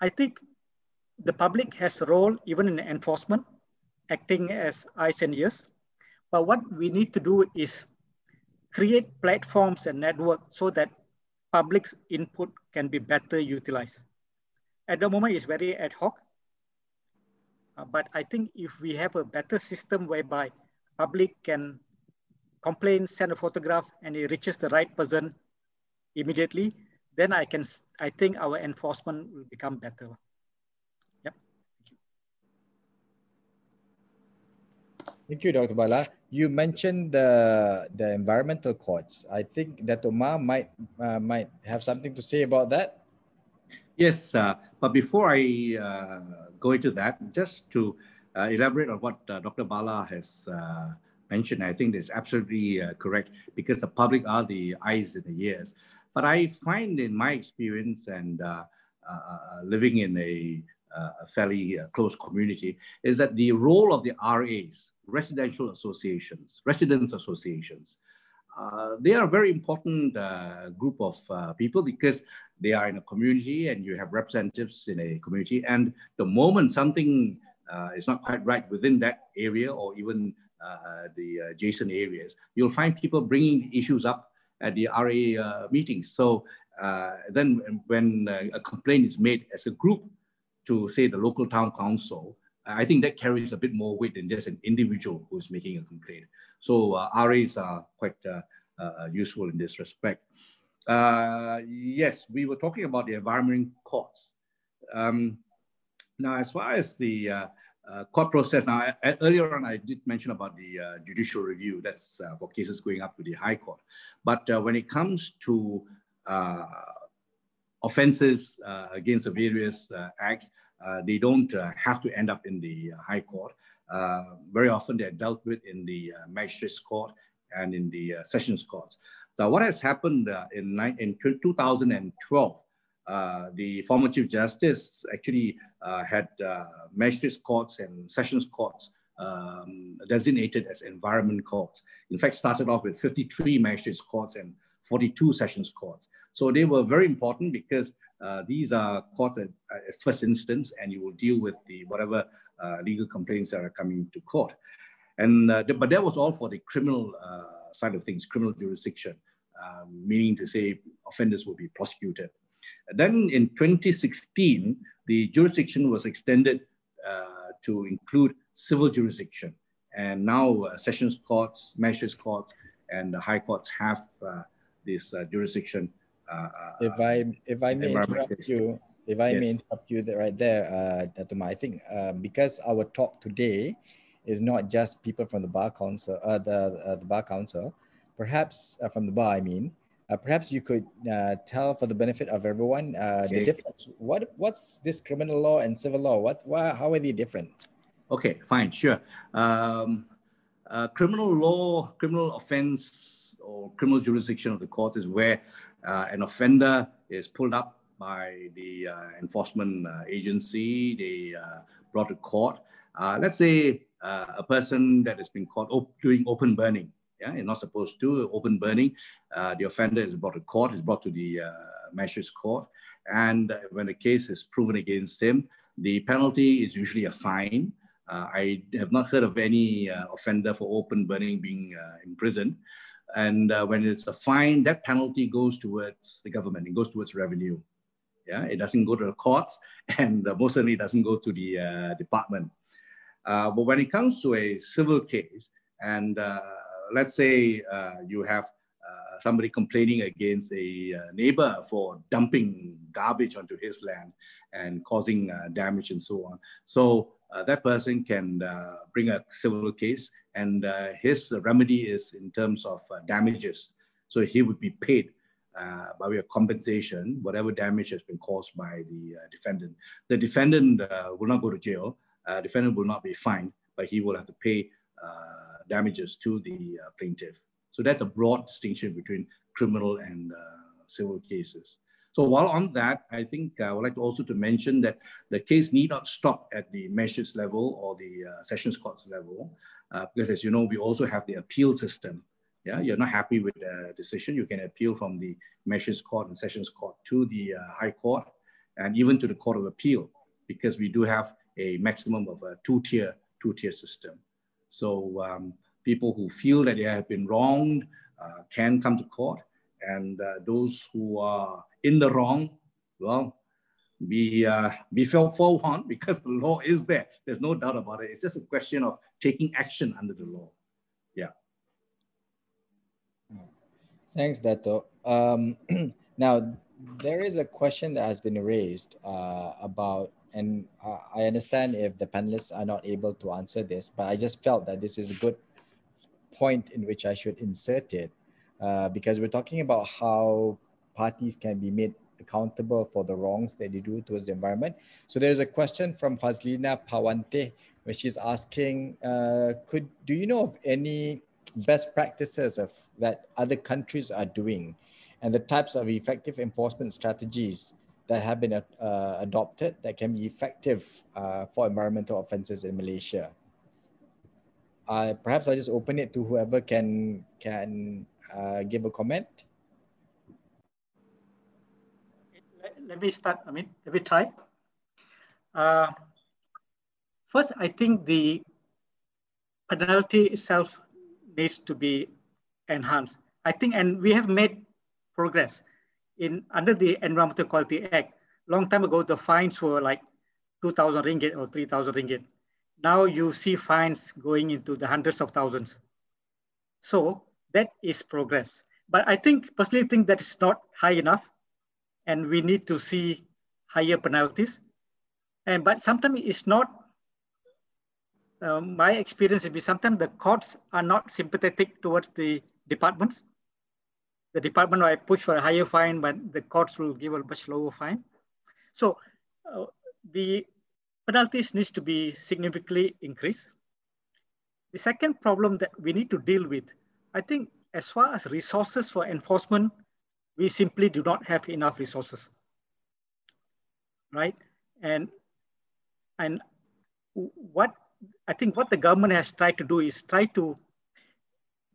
I think the public has a role even in enforcement, acting as eyes and ears. But what we need to do is create platforms and network so that public's input can be better utilized. At the moment, it's very ad hoc. Uh, but I think if we have a better system whereby public can complain, send a photograph, and it reaches the right person immediately, then I can, I think our enforcement will become better. Yep. Thank you, Dr. Bala. You mentioned the the environmental courts. I think that Omar might uh, might have something to say about that. Yes, uh, but before I uh, go into that, just to uh, elaborate on what uh, Dr. Bala has uh, mentioned, I think that's absolutely correct because the public are the eyes and the ears. But I find in my experience and living in a, a fairly close community is that the role of the RAs, residential associations, residents associations, they are a very important group of people because they are in a community and you have representatives in a community. And the moment something is not quite right within that area or even uh, the adjacent areas, you'll find people bringing issues up at the RA uh, meetings. So uh, then when a complaint is made as a group to say the local town council, I think that carries a bit more weight than just an individual who's making a complaint. So RAs are quite useful in this respect. Uh, yes, we were talking about the environment courts. Um, now, as far as the uh, uh, court process. Now, I, earlier on, I did mention about the uh, judicial review. That's uh, for cases going up to the High Court. But uh, when it comes to uh, offenses uh, against the various acts, they don't have to end up in the High Court. uh, very often they're dealt with in the uh, magistrates court and in the uh, sessions courts. So what has happened uh, in, in 2012, uh, the former Chief Justice actually uh, had magistrates courts and sessions courts um, designated as environment courts. In fact, started off with 53 magistrates courts and 42 sessions courts. So they were very important because uh, these are courts at, at, first instance, and you will deal with the whatever uh, legal complaints that are coming to court. And uh, the, but that was all for the criminal uh, side of things, criminal jurisdiction, um, meaning to say offenders will be prosecuted. Then in 2016, the jurisdiction was extended uh, to include civil jurisdiction. And now uh, sessions courts, magistrates courts, and the high courts have this jurisdiction uh, if I if I may interrupt you, if I yes. may interrupt you right there, uh, Dato Mah, I think uh, because our talk today is not just people from the bar council, uh, the uh, the bar council, perhaps uh, from the bar, I mean, uh, perhaps you could uh, tell for the benefit of everyone uh, okay. the difference. What what's this criminal law and civil law? What why, how are they different? Okay, fine, sure. Um, uh, criminal law, criminal offense, or criminal jurisdiction of the court is where uh, an offender is pulled up by the uh, enforcement uh, agency, they brought to court. let's say a person that has been caught op doing open burning, yeah, you're not supposed to open burning. the offender is brought to court, is brought to the magistrate's court. And when the case is proven against him, the penalty is usually a fine. Uh, I have not heard of any uh, offender for open burning being uh, imprisoned. And uh, when it's a fine, that penalty goes towards the government. It goes towards revenue. Yeah, it doesn't go to the courts, and uh, most certainly doesn't go to the uh, department. Uh, but when it comes to a civil case, and uh, let's say uh, you have somebody complaining against a neighbor for dumping garbage onto his land and causing damage and so on. So Uh, that person can uh, bring a civil case and uh, his remedy is in terms of uh, damages. So he would be paid uh, by way of compensation, whatever damage has been caused by the uh, defendant. The defendant will not go to jail. defendant will not be fined, but he will have to pay damages to the plaintiff. So that's a broad distinction between criminal and civil cases. So while on that, I think I would like to also to mention that the case need not stop at the magistrates level or the uh, sessions courts level. Uh, because as you know, we also have the appeal system. Yeah, you're not happy with the decision, you can appeal from the Magistrates Court and Sessions Court to the uh, High Court and even to the Court of Appeal, because we do have a maximum of a two-tier, two-tier system. So um, people who feel that they have been wronged uh, can come to court, and uh, those who are in the wrong, well, we, uh, be forewarned because the law is there. There's no doubt about it. It's just a question of taking action under the law. Yeah. Thanks, Dato. Um, now, there is a question that has been raised uh, about, and I understand if the panelists are not able to answer this, but I just felt that this is a good point in which I should insert it uh, because we're talking about how parties can be made accountable for the wrongs that they do towards the environment. So there's a question from Fazlina Pawante, where she's asking, uh, could do you know of any best practices of that other countries are doing, and the types of effective enforcement strategies that have been uh, adopted that can be effective uh, for environmental offenses in Malaysia? Uh, perhaps I just open it to whoever can can uh, give a comment. Let me start, I mean, let me try. Uh, first, I think the penalty itself needs to be enhanced. I think, and we have made progress in under the Environmental Quality Act. Long time ago, the fines were like 2,000 ringgit or 3,000 ringgit. Now you see fines going into the hundreds of thousands. So that is progress. But I think, personally think that is not high enough and we need to see higher penalties. And but sometimes it's not. Uh, my experience is be sometimes the courts are not sympathetic towards the departments. The department might push for a higher fine, but the courts will give a much lower fine. So uh, the penalties needs to be significantly increased. the second problem that we need to deal with, I think as far as resources for enforcement, we simply do not have enough resources, right? And, and what I think what the government has tried to do is try to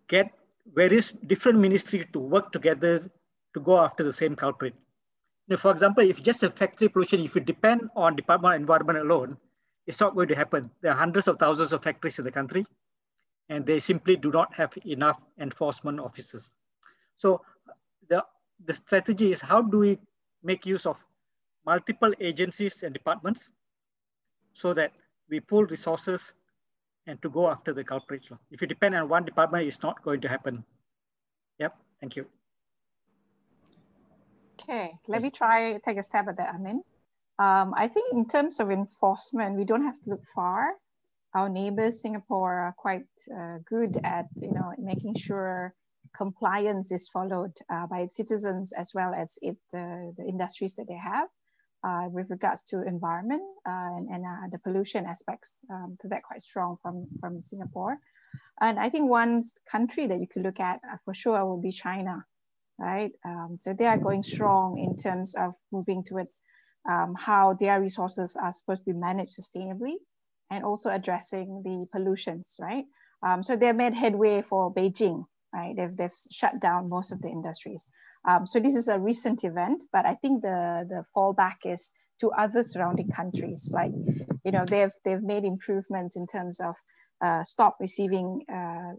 get various different ministries to work together to go after the same culprit. Now, for example, if just a factory pollution, if you depend on Department of Environment alone, it's not going to happen. There are hundreds of thousands of factories in the country, and they simply do not have enough enforcement officers. So the, the strategy is how do we make use of multiple agencies and departments so that we pool resources and to go after the culprits. If you depend on one department, it's not going to happen. Yep, thank you. Okay, let me try take a stab at that, Amin. Um, I think in terms of enforcement, we don't have to look far. Our neighbors, Singapore, are quite uh, good at you know making sure compliance is followed uh, by its citizens as well as it the industries that they have uh, with regards to environment uh, and, and uh, the pollution aspects. Um, so that quite strong from, from Singapore. And I think one country that you could look at for sure will be China, right? Um, so they are going strong in terms of moving towards um, how their resources are supposed to be managed sustainably and also addressing the pollutions, right? Um, so they made headway for Beijing, right? They've, they've shut down most of the industries. Um, so this is a recent event, but I think the, the fallback is to other surrounding countries. Like, you know, they've, they've made improvements in terms of uh, stop receiving uh,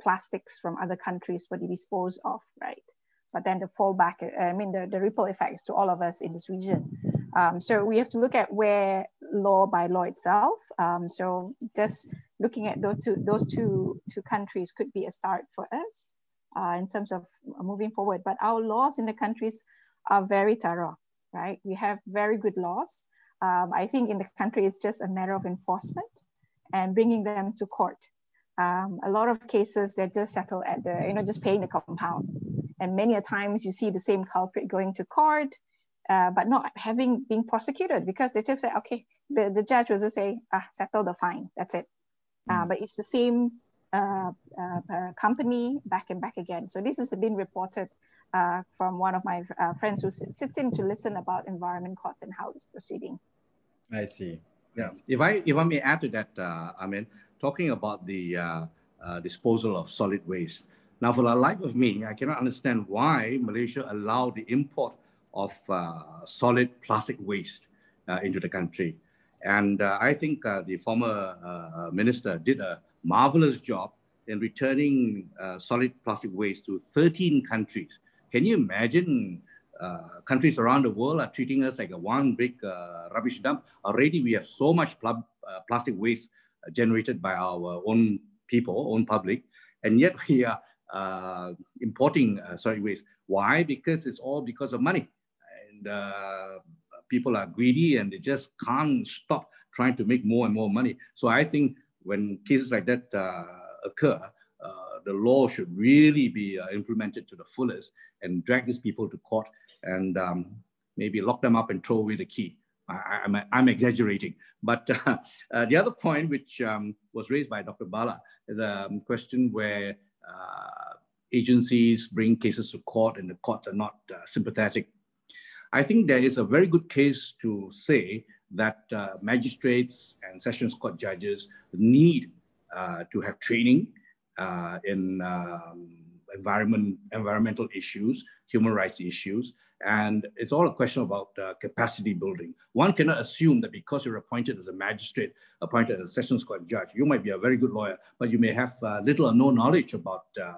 plastics from other countries for the dispose of, right? But then the fallback, I mean, the, the ripple effects to all of us in this region. Um, so we have to look at where law by law itself. Um, so just looking at those two, those two, two countries could be a start for us uh, in terms of moving forward. But our laws in the countries are very thorough, right? We have very good laws. Um, I think in the country, it's just a matter of enforcement and bringing them to court. Um, a lot of cases they just settle at the, you know, just paying the compound. And many a times you see the same culprit going to court, uh, but not having been prosecuted because they just say, okay, the, the judge will just say, ah, settle the fine, that's it. Uh, but it's the same uh, uh, uh, company back and back again. So this has been reported uh, from one of my uh, friends who sits in to listen about environment courts and how it's proceeding. I see. Yeah. If I if I may add to that, uh, I mean, talking about the disposal of solid waste. Now, for the life of me, I cannot understand why Malaysia allowed the import of solid plastic waste into the country. And I think the former minister did a marvelous job in returning uh, solid plastic waste to 13 countries. Can you imagine uh, countries around the world are treating us like a one big uh, rubbish dump? Already we have so much pl uh, plastic waste uh, generated by our own people, own public, and yet we are uh, importing solid waste. Why? Because it's all because of money. And people are greedy and they just can't stop trying to make more and more money. So I think when cases like that uh, occur, uh, the law should really be uh, implemented to the fullest and drag these people to court and um, maybe lock them up and throw away the key. I, am I'm, I'm exaggerating. But uh, uh, the other point, which um, was raised by Dr. Bala, is a um, question where uh, agencies bring cases to court and the courts are not sympathetic. I think there is a very good case to say that uh, magistrates and sessions court judges need uh, to have training uh, in um, environment, environmental issues, human rights issues, and it's all a question about uh, capacity building. One cannot assume that because you're appointed as a magistrate, appointed as a sessions court judge, you might be a very good lawyer, but you may have uh, little or no knowledge about uh,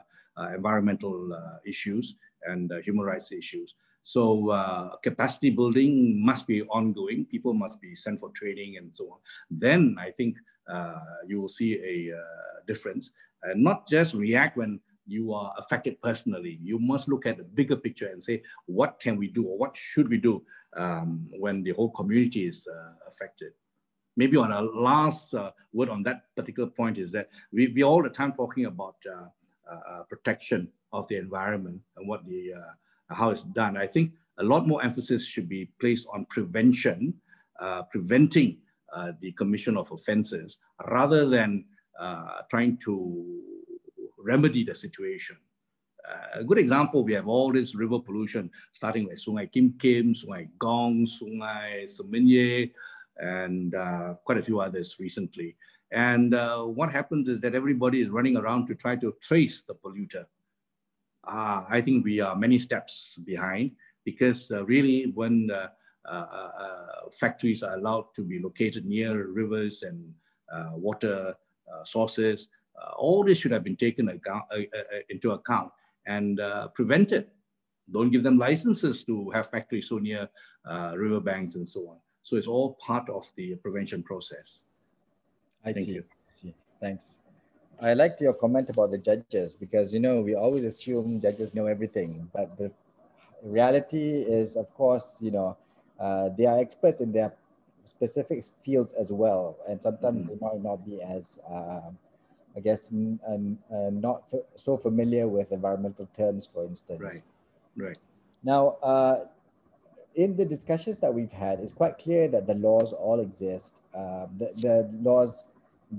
environmental issues and human rights issues. So uh, capacity building must be ongoing. People must be sent for training and so on. Then I think uh, you will see a uh, difference and not just react when you are affected personally. You must look at the bigger picture and say, what can we do or what should we do um, when the whole community is uh, affected? Maybe on a last uh, word on that particular point is that we, we all the time talking about uh, protection of the environment and what the how it's done. I think a lot more emphasis should be placed on prevention, uh, preventing uh, the commission of offenses, rather than uh, trying to remedy the situation. Uh, a good example, we have all this river pollution, starting with Sungai Kim Kim, Sungai Gong, Sungai Semenyih, and uh, quite a few others recently. And uh, what happens is that everybody is running around to try to trace the polluter. Uh, I think we are many steps behind because uh, really when uh, factories are allowed to be located near rivers and water sources, all this should have been taken account, into account and prevented don't give them licenses to have factories so near uh, riverbanks and so on. So it's all part of the prevention process. I Thank see. you. See. Thanks. I liked your comment about the judges because you know we always assume judges know everything, but the reality is, of course, you know, uh, they are experts in their specific fields as well, and sometimes mm. they might not be as, uh, I guess, n- uh, not so familiar with environmental terms, for instance. Right. Right. Now, uh, in the discussions that we've had, it's quite clear that the laws all exist. The, the laws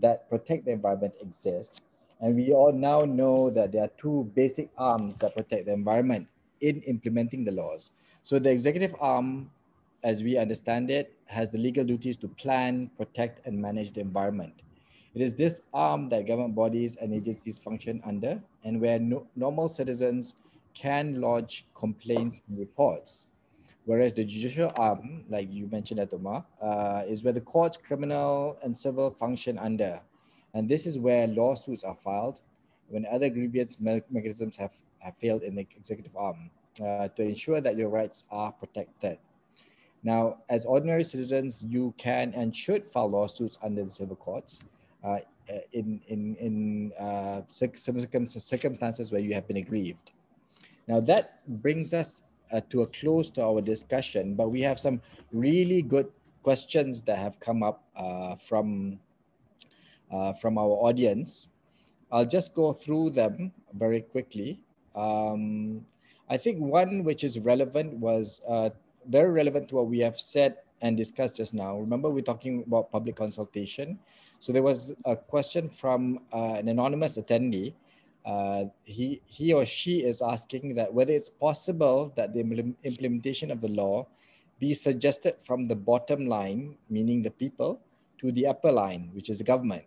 that protect the environment exist. And we all now know that there are two basic arms that protect the environment in implementing the laws. So the executive arm, as we understand it, has the legal duties to plan, protect, and manage the environment. It is this arm that government bodies and agencies function under, and where no, normal citizens can lodge complaints and reports. Whereas the judicial arm, like you mentioned, Dato Mah, uh, is where the courts, criminal and civil function under. And this is where lawsuits are filed when other grievance me mechanisms have, have failed in the executive arm uh, to ensure that your rights are protected. Now, as ordinary citizens, you can and should file lawsuits under the civil courts uh, in, in, in uh, circumstances where you have been aggrieved. Now, that brings us uh, to a close to our discussion, but we have some really good questions that have come up uh, from uh, from our audience. I'll just go through them very quickly. Um, I think one which is relevant was uh, very relevant to what we have said and discussed just now. Remember, we're talking about public consultation. So there was a question from uh, an anonymous attendee uh, he, he or she is asking that whether it's possible that the implementation of the law be suggested from the bottom line, meaning the people, to the upper line, which is the government.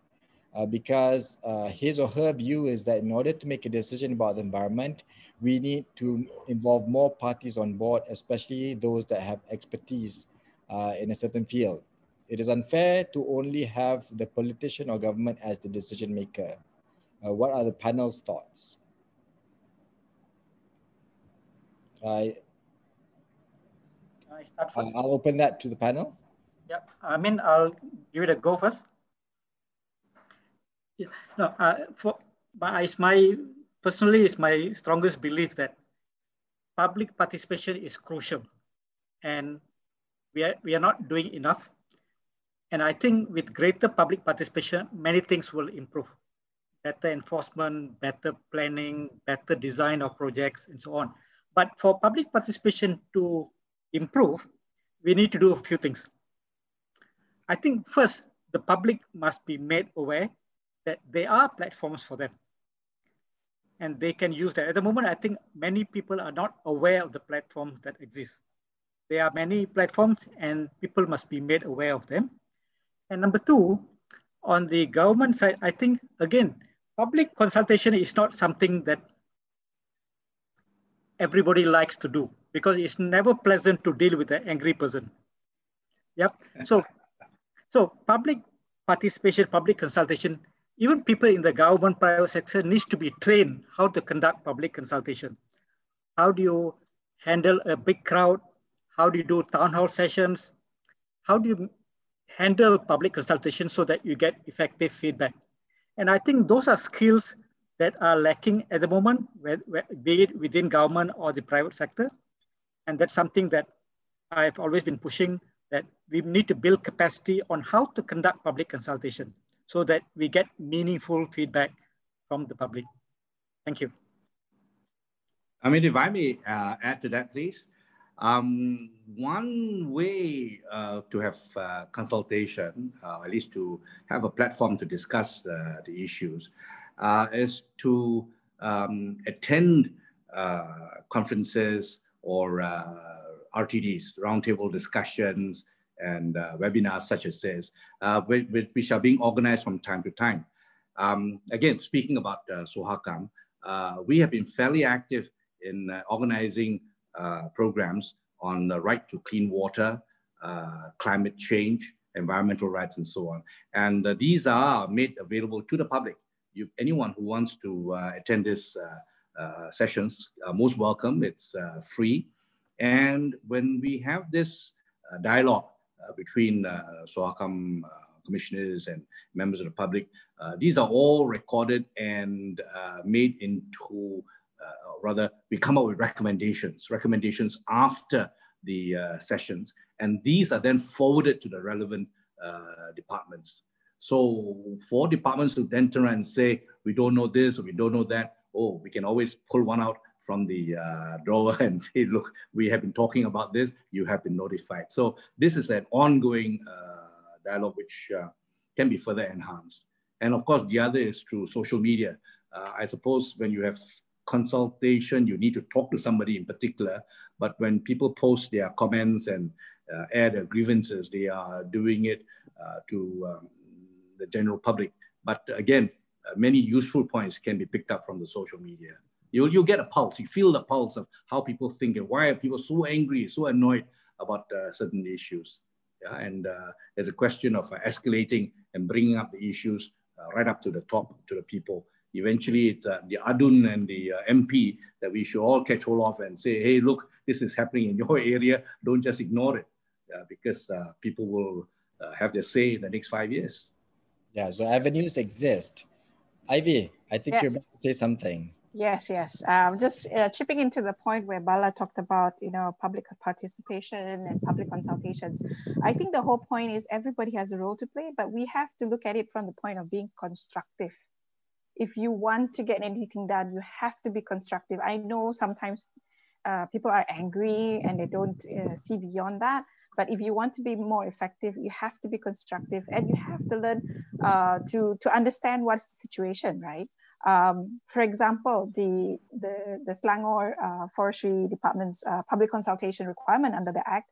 Uh, because uh, his or her view is that in order to make a decision about the environment, we need to involve more parties on board, especially those that have expertise uh, in a certain field. It is unfair to only have the politician or government as the decision maker. Uh, what are the panel's thoughts? I, I start first? I'll open that to the panel. Yeah, I mean, I'll give it a go first. Yeah, no, uh, for, but it's my, personally, it's my strongest belief that public participation is crucial and we are, we are not doing enough. And I think with greater public participation, many things will improve better enforcement, better planning, better design of projects, and so on. But for public participation to improve, we need to do a few things. I think first, the public must be made aware that there are platforms for them and they can use that. At the moment, I think many people are not aware of the platforms that exist. There are many platforms and people must be made aware of them. And number two, on the government side, I think, again, public consultation is not something that everybody likes to do because it's never pleasant to deal with an angry person. Yep. So, so public participation, public consultation, even people in the government private sector needs to be trained how to conduct public consultation. How do you handle a big crowd? How do you do town hall sessions? How do you handle public consultation so that you get effective feedback? And I think those are skills that are lacking at the moment, be it within government or the private sector. And that's something that I've always been pushing that we need to build capacity on how to conduct public consultation so that we get meaningful feedback from the public. Thank you. I mean, if I may uh, add to that, please. Um, one way uh, to have uh, consultation, uh, at least to have a platform to discuss the, the issues, uh, is to um, attend uh, conferences or uh, RTDs, roundtable discussions, and webinars such as this, which, are being organized from time to time. Um, again, speaking about uh, Suhakam, we have been fairly active in organizing Uh, programs on the right to clean water, uh, climate change, environmental rights, and so on. And uh, these are made available to the public. You, anyone who wants to uh, attend these uh, sessions, most welcome. It's free. And when we have this dialogue between Suhakam commissioners and members of the public. Uh, these are all recorded and uh, made into uh, rather we come up with recommendations, recommendations after the uh, sessions, and these are then forwarded to the relevant uh, departments. So for departments to then turn and say, we don't know this or we don't know that, oh, we can always pull one out from the uh, drawer and say, look, we have been talking about this, you have been notified. So this is an ongoing uh, dialogue which uh, can be further enhanced. And of course, the other is through social media. I suppose when you have consultation, you need to talk to somebody in particular. But when people post their comments and uh, air their grievances, they are doing it uh, to um, the general public. But again, uh, many useful points can be picked up from the social media. You you get a pulse. You feel the pulse of how people think and why are people so angry, so annoyed about uh, certain issues. Yeah, and uh, there's a question of uh, escalating and bringing up the issues right up to the top to the people eventually it's uh, the ADUN and the uh, MP that we should all catch hold of and say, hey, look, this is happening in your area. Don't just ignore it uh, because uh, people will uh, have their say in the next five years. Yeah, so avenues exist. Ivy, I think yes. you're about to say something. Yes, yes. Um, just uh, chipping into the point where Bala talked about, you know, public participation and public consultations. I think the whole point is everybody has a role to play, but we have to look at it from the point of being constructive if you want to get anything done, you have to be constructive. I know sometimes uh, people are angry and they don't uh, see beyond that. But if you want to be more effective, you have to be constructive and you have to learn uh, to, to understand what's the situation, right? Um, for example, the, the, the Selangor uh, Forestry Department's uh, public consultation requirement under the Act,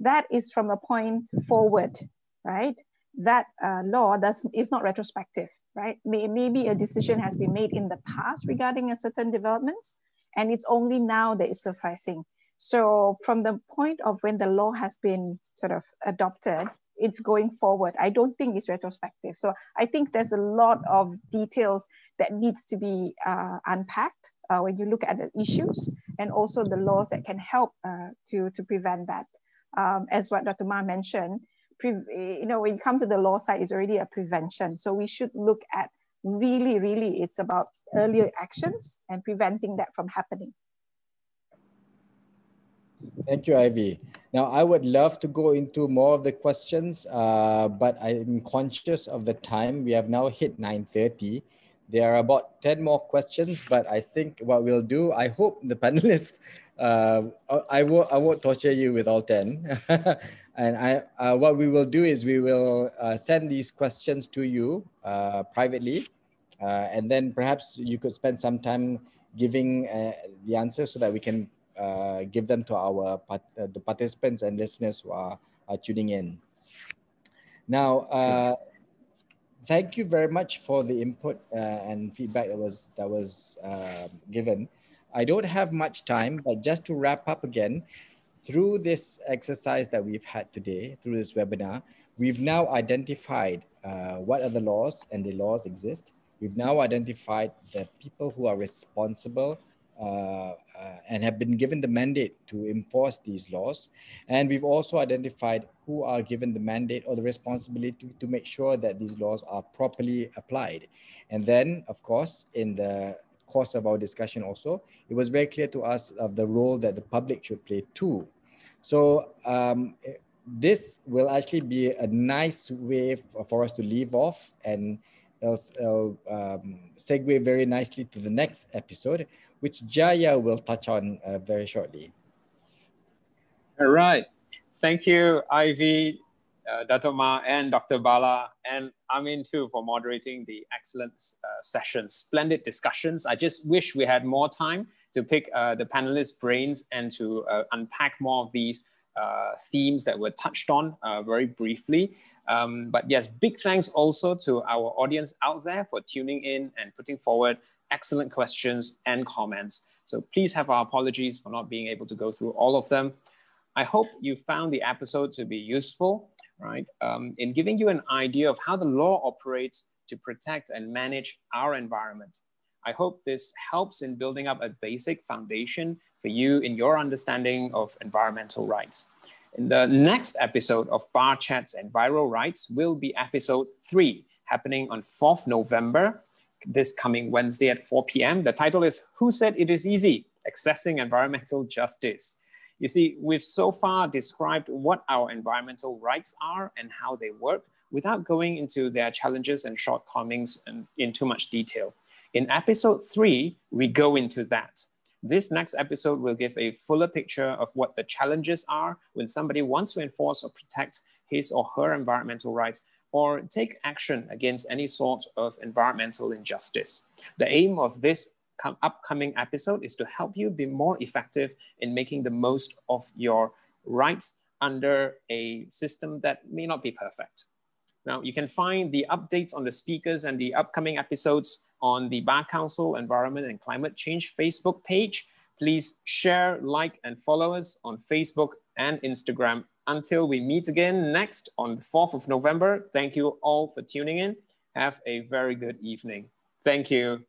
that is from a point forward, right? That uh, law does, is not retrospective right? Maybe a decision has been made in the past regarding a certain developments, and it's only now that it's sufficing. So from the point of when the law has been sort of adopted, it's going forward. I don't think it's retrospective. So I think there's a lot of details that needs to be uh, unpacked uh, when you look at the issues and also the laws that can help uh, to, to prevent that. Um, as what Dr. Mah mentioned, you know, when you come to the law side, it's already a prevention. So we should look at really, really, it's about earlier actions and preventing that from happening. Thank you, Ivy. Now, I would love to go into more of the questions, uh, but I'm conscious of the time. We have now hit 9.30. There are about 10 more questions, but I think what we'll do, I hope the panelists, uh, I, won't, I won't torture you with all 10. And I, uh, what we will do is we will uh, send these questions to you uh, privately, uh, and then perhaps you could spend some time giving uh, the answer so that we can uh, give them to our the participants and listeners who are, are tuning in. Now, thank you very much for the input and feedback that was that was given. I don't have much time, but just to wrap up again, through this exercise that we've had today, through this webinar, we've now identified uh, what are the laws and the laws exist. We've now identified the people who are responsible uh, uh, and have been given the mandate to enforce these laws. And we've also identified who are given the mandate or the responsibility to, to make sure that these laws are properly applied. And then, of course, in the course of our discussion also, it was very clear to us of the role that the public should play too. So um, this will actually be a nice way for us to leave off and it'll, um, segue very nicely to the next episode, which Jaya will touch on uh, very shortly. All right. Thank you, Ivy, uh, Dato Mah, and Dr. Bala, and Amin too for moderating the excellent uh, sessions. Splendid discussions. I just wish we had more time to pick uh, the panelists' brains and to uh, unpack more of these uh, themes that were touched on uh, very briefly. Um, but yes, big thanks also to our audience out there for tuning in and putting forward excellent questions and comments. So please have our apologies for not being able to go through all of them. I hope you found the episode to be useful, right? Um, in giving you an idea of how the law operates to protect and manage our environment. I hope this helps in building up a basic foundation for you in your understanding of environmental rights. In the next episode of Bar Chats and Viral Rights will be episode three, happening on 4th November, this coming Wednesday at 4 p.m. The title is Who Said It Is Easy? Accessing Environmental Justice. You see, we've so far described what our environmental rights are and how they work without going into their challenges and shortcomings in, in too much detail. In episode three, we go into that. This next episode will give a fuller picture of what the challenges are when somebody wants to enforce or protect his or her environmental rights or take action against any sort of environmental injustice. The aim of this upcoming episode is to help you be more effective in making the most of your rights under a system that may not be perfect. Now, you can find the updates on the speakers and the upcoming episodes on the Bar Council Environment and Climate Change Facebook page. Please share, like, and follow us on Facebook and Instagram. Until we meet again next on the 4th of November, thank you all for tuning in. Have a very good evening. Thank you.